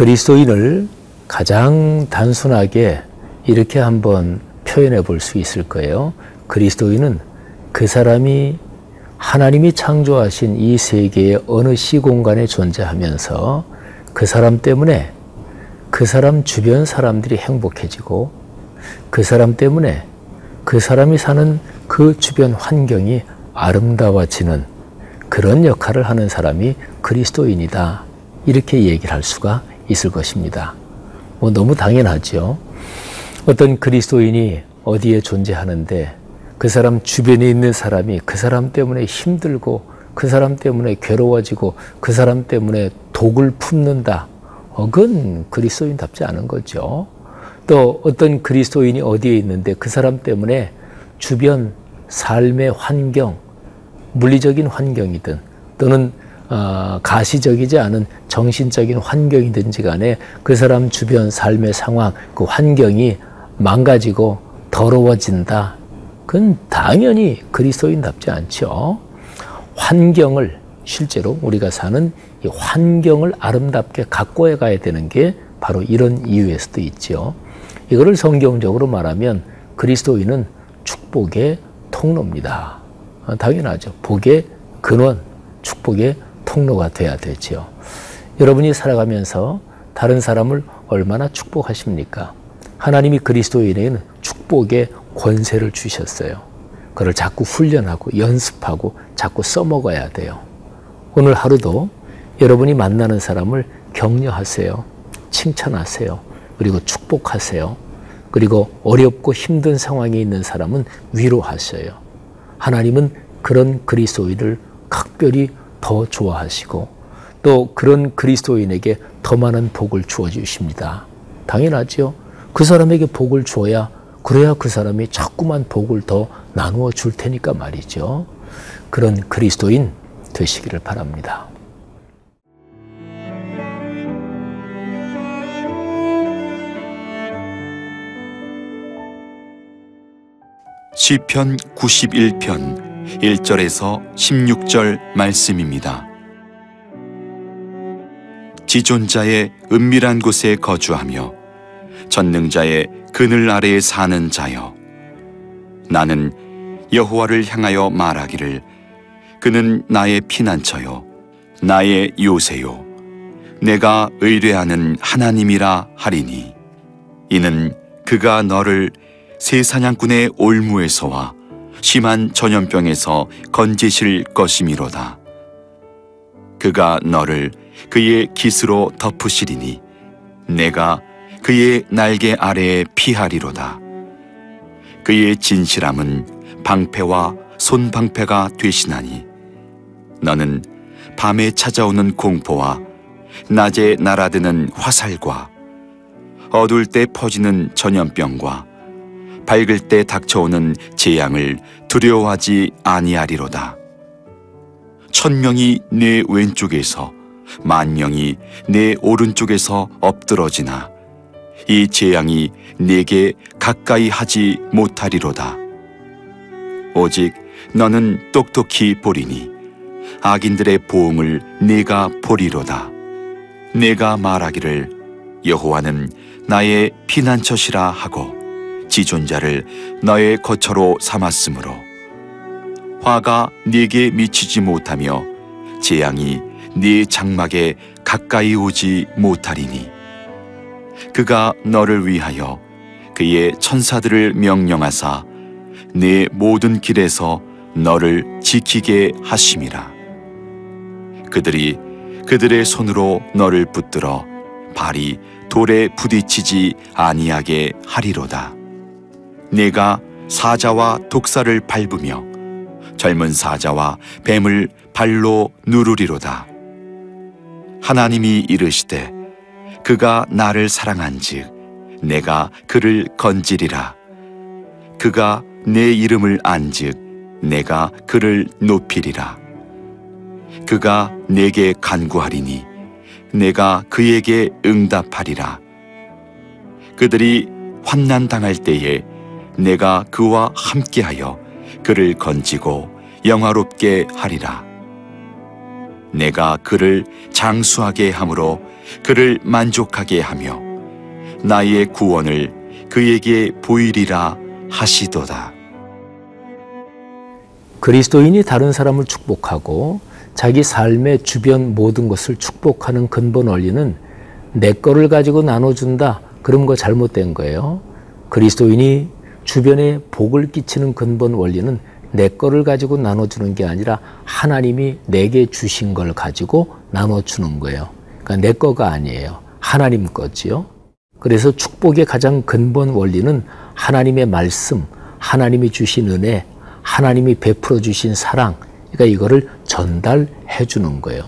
그리스도인을 가장 단순하게 이렇게 한번 표현해 볼 수 있을 거예요. 그리스도인은 그 사람이 하나님이 창조하신 이 세계의 어느 시공간에 존재하면서 그 사람 때문에 그 사람 주변 사람들이 행복해지고 그 사람 때문에 그 사람이 사는 그 주변 환경이 아름다워지는 그런 역할을 하는 사람이 그리스도인이다. 이렇게 얘기를 할 수가 있을 것입니다. 뭐 너무 당연하죠. 어떤 그리스도인이 어디에 존재하는데 그 사람 주변에 있는 사람이 그 사람 때문에 힘들고 그 사람 때문에 괴로워지고 그 사람 때문에 독을 품는다. 어, 그건 그리스도인답지 않은 거죠. 또 어떤 그리스도인이 어디에 있는데 그 사람 때문에 주변 삶의 환경, 물리적인 환경이든 또는 어, 가시적이지 않은 정신적인 환경이든지 간에 그 사람 주변 삶의 상황, 그 환경이 망가지고 더러워진다. 그건 당연히 그리스도인답지 않죠. 환경을 실제로 우리가 사는 이 환경을 아름답게 가꿔야 가야 되는 게 바로 이런 이유에서도 있죠. 이거를 성경적으로 말하면 그리스도인은 축복의 통로입니다. 아, 당연하죠. 복의 근원, 축복의 통로가 돼야 되지요. 여러분이 살아가면서 다른 사람을 얼마나 축복하십니까? 하나님이 그리스도인에게는 축복의 권세를 주셨어요. 그걸 자꾸 훈련하고 연습하고 자꾸 써먹어야 돼요. 오늘 하루도 여러분이 만나는 사람을 격려하세요. 칭찬하세요. 그리고 축복하세요. 그리고 어렵고 힘든 상황에 있는 사람은 위로하셔요. 하나님은 그런 그리스도인을 각별히 더 좋아하시고 또 그런 그리스도인에게 더 많은 복을 주어 주십니다. 당연하죠. 그 사람에게 복을 줘야 그래야 그 사람이 자꾸만 복을 더 나누어 줄 테니까 말이죠. 그런 그리스도인 되시기를 바랍니다. 시편 91편 1절에서 16절 말씀입니다. 지존자의 은밀한 곳에 거주하며 전능자의 그늘 아래에 사는 자여 나는 여호와를 향하여 말하기를 그는 나의 피난처요 나의 요새요 내가 의뢰하는 하나님이라 하리니 이는 그가 너를 새 사냥꾼의 올무에서와 심한 전염병에서 건지실 것이미로다. 그가 너를 그의 깃으로 덮으시리니 내가 그의 날개 아래에 피하리로다. 그의 진실함은 방패와 손방패가 되시나니 너는 밤에 찾아오는 공포와 낮에 날아드는 화살과 어둘 때 퍼지는 전염병과 밝을 때 닥쳐오는 재앙을 두려워하지 아니하리로다. 천 명이 내 왼쪽에서 만 명이 내 오른쪽에서 엎드러지나 이 재앙이 내게 가까이 하지 못하리로다. 오직 너는 똑똑히 보리니 악인들의 보응을 내가 보리로다. 내가 말하기를 여호와는 나의 피난처시라 하고 지존자를 너의 거처로 삼았으므로 화가 네게 미치지 못하며 재앙이 네 장막에 가까이 오지 못하리니 그가 너를 위하여 그의 천사들을 명령하사 네 모든 길에서 너를 지키게 하심이라 그들이 그들의 손으로 너를 붙들어 발이 돌에 부딪히지 아니하게 하리로다. 내가 사자와 독사를 밟으며 젊은 사자와 뱀을 발로 누르리로다. 하나님이 이르시되 그가 나를 사랑한즉 내가 그를 건지리라. 그가 내 이름을 안즉 내가 그를 높이리라. 그가 내게 간구하리니 내가 그에게 응답하리라. 그들이 환난 당할 때에 내가 그와 함께하여 그를 건지고 영화롭게 하리라. 내가 그를 장수하게 함으로 그를 만족하게 하며 나의 구원을 그에게 보이리라 하시도다. 그리스도인이 다른 사람을 축복하고 자기 삶의 주변 모든 것을 축복하는 근본 원리는 내 거를 가지고 나눠준다. 그런 거 잘못된 거예요. 그리스도인이 주변에 복을 끼치는 근본 원리는 내 거를 가지고 나눠주는 게 아니라 하나님이 내게 주신 걸 가지고 나눠주는 거예요. 그러니까 내 거가 아니에요. 하나님 거지요. 그래서 축복의 가장 근본 원리는 하나님의 말씀, 하나님이 주신 은혜, 하나님이 베풀어 주신 사랑, 그러니까 이거를 전달해 주는 거예요.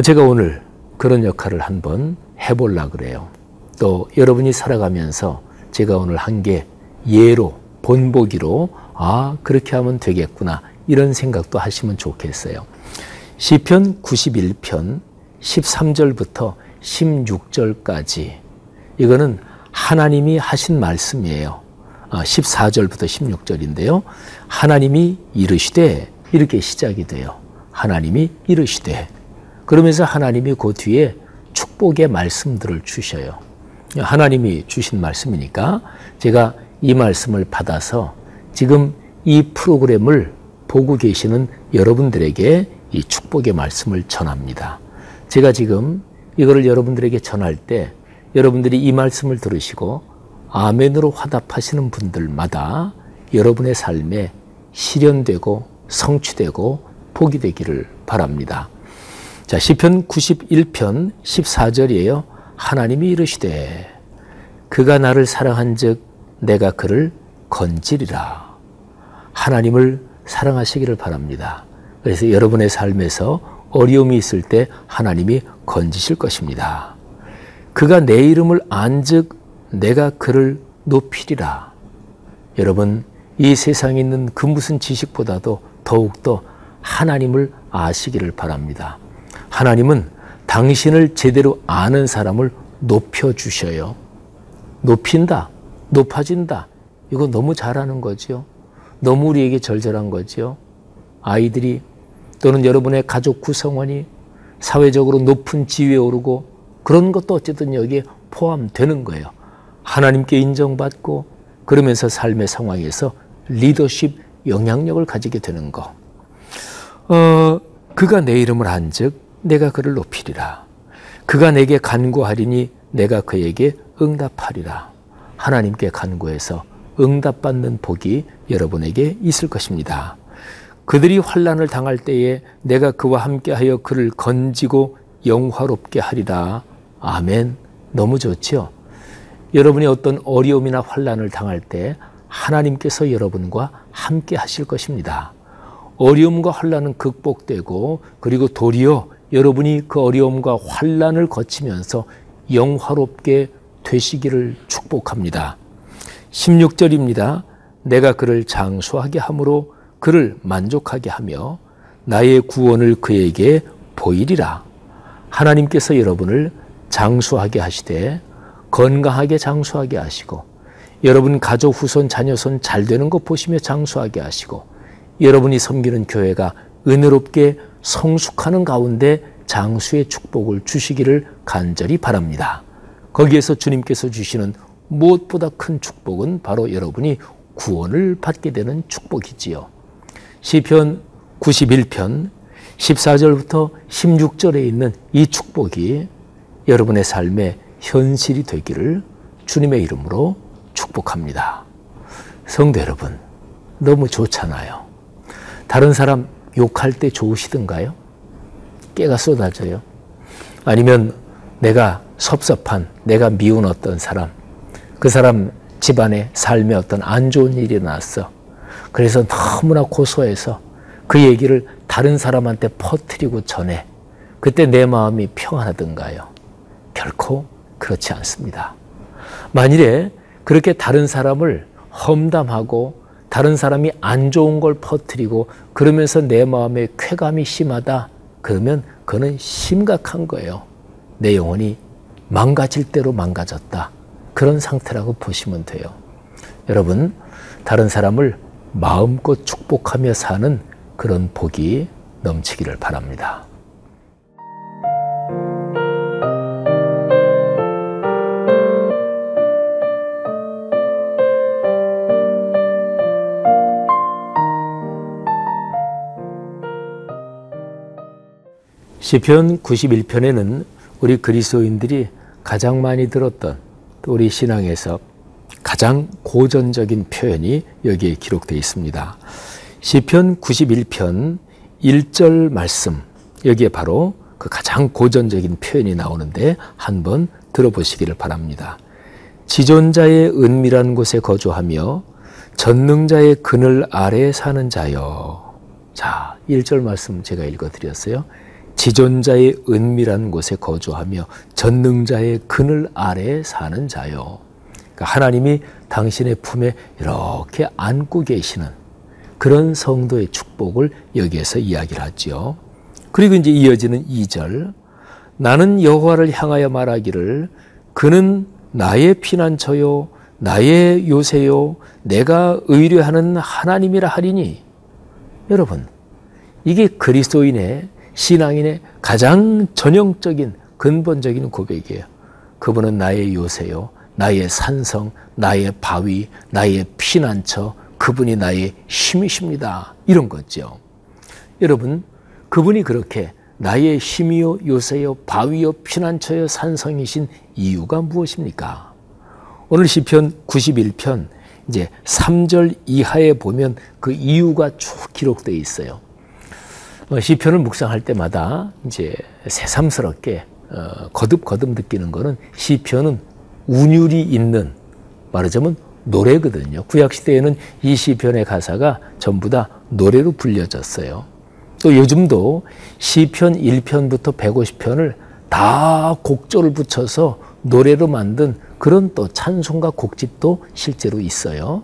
제가 오늘 그런 역할을 한번 해보려 그래요. 또 여러분이 살아가면서 제가 오늘 한 게 예로, 본보기로 아, 그렇게 하면 되겠구나. 이런 생각도 하시면 좋겠어요. 시편 91편 13절부터 16절까지 이거는 하나님이 하신 말씀이에요. 14절부터 16절인데요. 하나님이 이르시되 이렇게 시작이 돼요. 하나님이 이르시되 그러면서 하나님이 그 뒤에 축복의 말씀들을 주셔요. 하나님이 주신 말씀이니까 제가 이 말씀을 받아서 지금 이 프로그램을 보고 계시는 여러분들에게 이 축복의 말씀을 전합니다. 제가 지금 이거를 여러분들에게 전할 때 여러분들이 이 말씀을 들으시고 아멘으로 화답하시는 분들마다 여러분의 삶에 실현되고 성취되고 복이 되기를 바랍니다. 자, 시편 91편 14절이에요. 하나님이 이르시되 그가 나를 사랑한즉 내가 그를 건지리라. 하나님을 사랑하시기를 바랍니다. 그래서 여러분의 삶에서 어려움이 있을 때 하나님이 건지실 것입니다. 그가 내 이름을 안즉 내가 그를 높이리라. 여러분, 이 세상에 있는 그 무슨 지식보다도 더욱더 하나님을 아시기를 바랍니다. 하나님은 당신을 제대로 아는 사람을 높여 주셔요. 높인다, 높아진다. 이거 너무 잘하는 거지요. 너무 우리에게 절절한 거지요. 아이들이 또는 여러분의 가족 구성원이 사회적으로 높은 지위에 오르고 그런 것도 어쨌든 여기에 포함되는 거예요. 하나님께 인정받고 그러면서 삶의 상황에서 리더십 영향력을 가지게 되는 거. 어, 그가 내 이름을 한즉 내가 그를 높이리라. 그가 내게 간구하리니 내가 그에게 응답하리라. 하나님께 간구해서 응답받는 복이 여러분에게 있을 것입니다. 그들이 환란을 당할 때에 내가 그와 함께하여 그를 건지고 영화롭게 하리라. 아멘. 너무 좋죠. 여러분이 어떤 어려움이나 환란을 당할 때 하나님께서 여러분과 함께 하실 것입니다. 어려움과 환란은 극복되고 그리고 도리어 여러분이 그 어려움과 환란을 거치면서 영화롭게 되시기를 축복합니다. 16절입니다. 내가 그를 장수하게 함으로 그를 만족하게 하며 나의 구원을 그에게 보이리라. 하나님께서 여러분을 장수하게 하시되 건강하게 장수하게 하시고 여러분 가족 후손 자녀손 잘 되는 거 보시며 장수하게 하시고 여러분이 섬기는 교회가 은혜롭게 성숙하는 가운데 장수의 축복을 주시기를 간절히 바랍니다. 거기에서 주님께서 주시는 무엇보다 큰 축복은 바로 여러분이 구원을 받게 되는 축복이지요. 시편 91편 14절부터 16절에 있는 이 축복이 여러분의 삶에 현실이 되기를 주님의 이름으로 축복합니다. 성도 여러분, 너무 좋잖아요. 다른 사람 욕할 때 좋으시던가요? 깨가 쏟아져요. 아니면 내가 섭섭한, 내가 미운 어떤 사람, 그 사람 집안에 삶에 어떤 안 좋은 일이 났어. 그래서 너무나 고소해서 그 얘기를 다른 사람한테 퍼뜨리고 전해. 그때 내 마음이 평안하던가요? 결코 그렇지 않습니다. 만일에 그렇게 다른 사람을 험담하고 다른 사람이 안 좋은 걸 퍼뜨리고 그러면서 내 마음에 쾌감이 심하다. 그러면 그는 심각한 거예요. 내 영혼이 망가질 대로 망가졌다. 그런 상태라고 보시면 돼요. 여러분, 다른 사람을 마음껏 축복하며 사는 그런 복이 넘치기를 바랍니다. 시편 91편에는 우리 그리스도인들이 가장 많이 들었던 또 우리 신앙에서 가장 고전적인 표현이 여기에 기록되어 있습니다. 시편 91편 1절 말씀 여기에 바로 그 가장 고전적인 표현이 나오는데 한번 들어보시기를 바랍니다. 지존자의 은밀한 곳에 거주하며 전능자의 그늘 아래에 사는 자여. 자, 1절 말씀 제가 읽어 드렸어요. 지존자의 은밀한 곳에 거주하며 전능자의 그늘 아래에 사는 자요. 그러니까 하나님이 당신의 품에 이렇게 안고 계시는 그런 성도의 축복을 여기에서 이야기를 하지요. 그리고 이제 이어지는 2절. 나는 여호와를 향하여 말하기를 그는 나의 피난처요 나의 요새요 내가 의뢰하는 하나님이라 하리니 여러분 이게 그리스도인의 신앙인의 가장 전형적인 근본적인 고백이에요. 그분은 나의 요새요, 나의 산성, 나의 바위, 나의 피난처, 그분이 나의 힘이십니다. 이런 거죠. 여러분, 그분이 그렇게 나의 힘이요, 요새요, 바위요, 피난처요, 산성이신 이유가 무엇입니까? 오늘 시편 91편 이제 3절 이하에 보면 그 이유가 쭉 기록되어 있어요. 어, 시편을 묵상할 때마다 이제 새삼스럽게 어, 거듭 거듭 느끼는 거는 시편은 운율이 있는 말하자면 노래거든요. 구약 시대에는 이 시편의 가사가 전부 다 노래로 불려졌어요. 또 요즘도 시편 1편부터 150편을 다 곡조를 붙여서 노래로 만든 그런 또 찬송가 곡집도 실제로 있어요.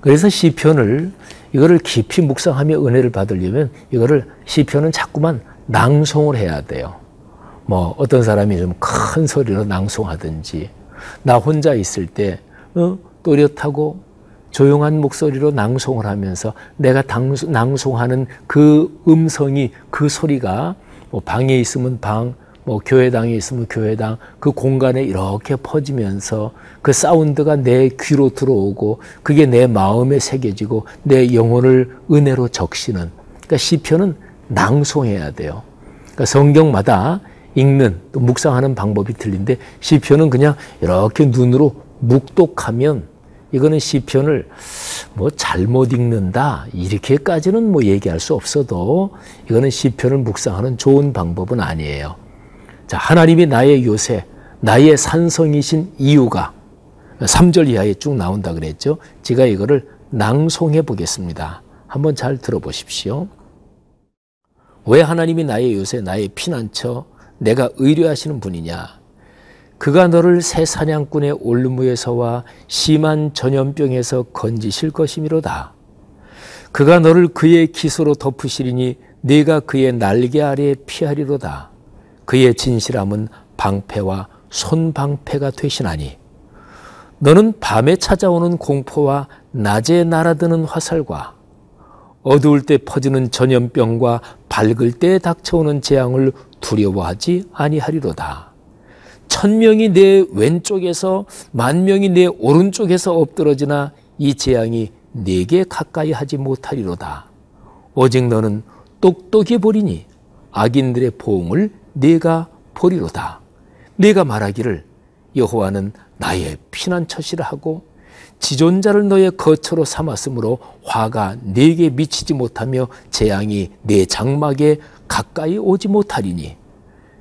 그래서 시편을 이거를 깊이 묵상하며 은혜를 받으려면 이거를 시편은 자꾸만 낭송을 해야 돼요. 뭐 어떤 사람이 좀 큰 소리로 낭송하든지 나 혼자 있을 때 어? 또렷하고 조용한 목소리로 낭송을 하면서 내가 낭송하는 그 음성이 그 소리가 뭐 방에 있으면 방, 뭐 교회당에 있으면 교회당 그 공간에 이렇게 퍼지면서 그 사운드가 내 귀로 들어오고 그게 내 마음에 새겨지고 내 영혼을 은혜로 적시는 그러니까 시편은 낭송해야 돼요. 그러니까 성경마다 읽는 또 묵상하는 방법이 틀린데 시편은 그냥 이렇게 눈으로 묵독하면 이거는 시편을 뭐 잘못 읽는다 이렇게까지는 뭐 얘기할 수 없어도 이거는 시편을 묵상하는 좋은 방법은 아니에요. 자, 하나님이 나의 요새, 나의 산성이신 이유가 3절 이하에 쭉 나온다 그랬죠. 제가 이거를 낭송해 보겠습니다. 한번 잘 들어보십시오. 왜 하나님이 나의 요새, 나의 피난처, 내가 의뢰하시는 분이냐? 그가 너를 새 사냥꾼의 올무에서와 심한 전염병에서 건지실 것이미로다. 그가 너를 그의 기소로 덮으시리니 네가 그의 날개 아래 피하리로다. 그의 진실함은 방패와 손방패가 되시나니 너는 밤에 찾아오는 공포와 낮에 날아드는 화살과 어두울 때 퍼지는 전염병과 밝을 때 닥쳐오는 재앙을 두려워하지 아니하리로다. 천 명이 내 왼쪽에서 만 명이 내 오른쪽에서 엎드러지나 이 재앙이 내게 가까이 하지 못하리로다. 오직 너는 똑똑히 보리니 악인들의 포옹을 네가 보리로다. 네가 말하기를 여호와는 나의 피난처시라 하고 지존자를 너의 거처로 삼았으므로 화가 네게 미치지 못하며 재앙이 네 장막에 가까이 오지 못하리니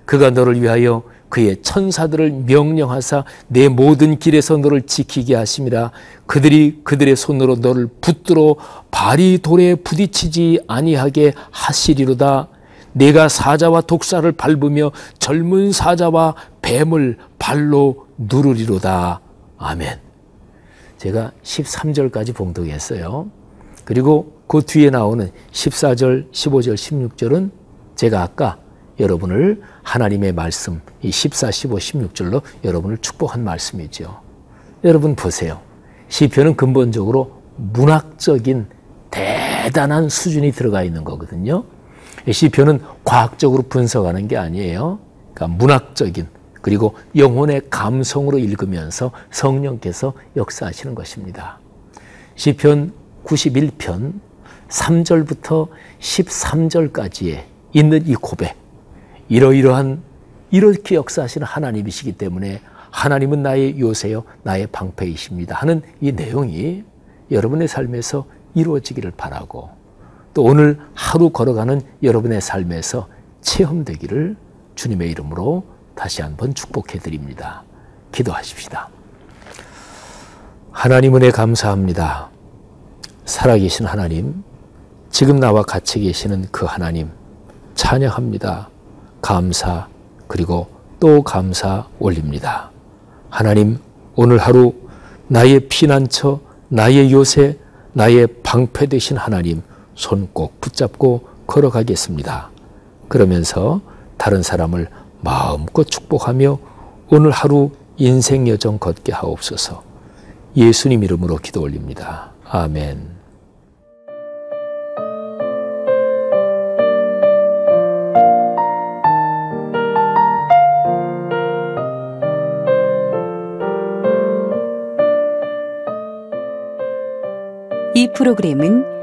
그가 너를 위하여 그의 천사들을 명령하사 내 모든 길에서 너를 지키게 하심이라 그들이 그들의 손으로 너를 붙들어 발이 돌에 부딪히지 아니하게 하시리로다 내가 사자와 독사를 밟으며 젊은 사자와 뱀을 발로 누르리로다. 아멘. 제가 13절까지 봉독했어요. 그리고 그 뒤에 나오는 14절, 15절, 16절은 제가 아까 여러분을 하나님의 말씀, 이 14, 15, 16절로 여러분을 축복한 말씀이죠. 여러분 보세요. 시편은 근본적으로 문학적인 대단한 수준이 들어가 있는 거거든요. 시편은 과학적으로 분석하는 게 아니에요. 그러니까 문학적인 그리고 영혼의 감성으로 읽으면서 성령께서 역사하시는 것입니다. 시편 91편 3절부터 13절까지에 있는 이 고백. 이러이러한 이렇게 역사하시는 하나님이시기 때문에 하나님은 나의 요새요, 나의 방패이십니다. 하는 이 내용이 여러분의 삶에서 이루어지기를 바라고 또 오늘 하루 걸어가는 여러분의 삶에서 체험되기를 주님의 이름으로 다시 한번 축복해 드립니다. 기도하십시다. 하나님 은혜 감사합니다. 살아계신 하나님, 지금 나와 같이 계시는 그 하나님, 찬양합니다. 감사, 그리고 또 감사 올립니다. 하나님, 오늘 하루 나의 피난처, 나의 요새, 나의 방패 되신 하나님, 손 꼭 붙잡고 걸어가겠습니다. 그러면서 다른 사람을 마음껏 축복하며 오늘 하루 인생 여정 걷게 하옵소서. 예수님 이름으로 기도 올립니다. 아멘. 이 프로그램은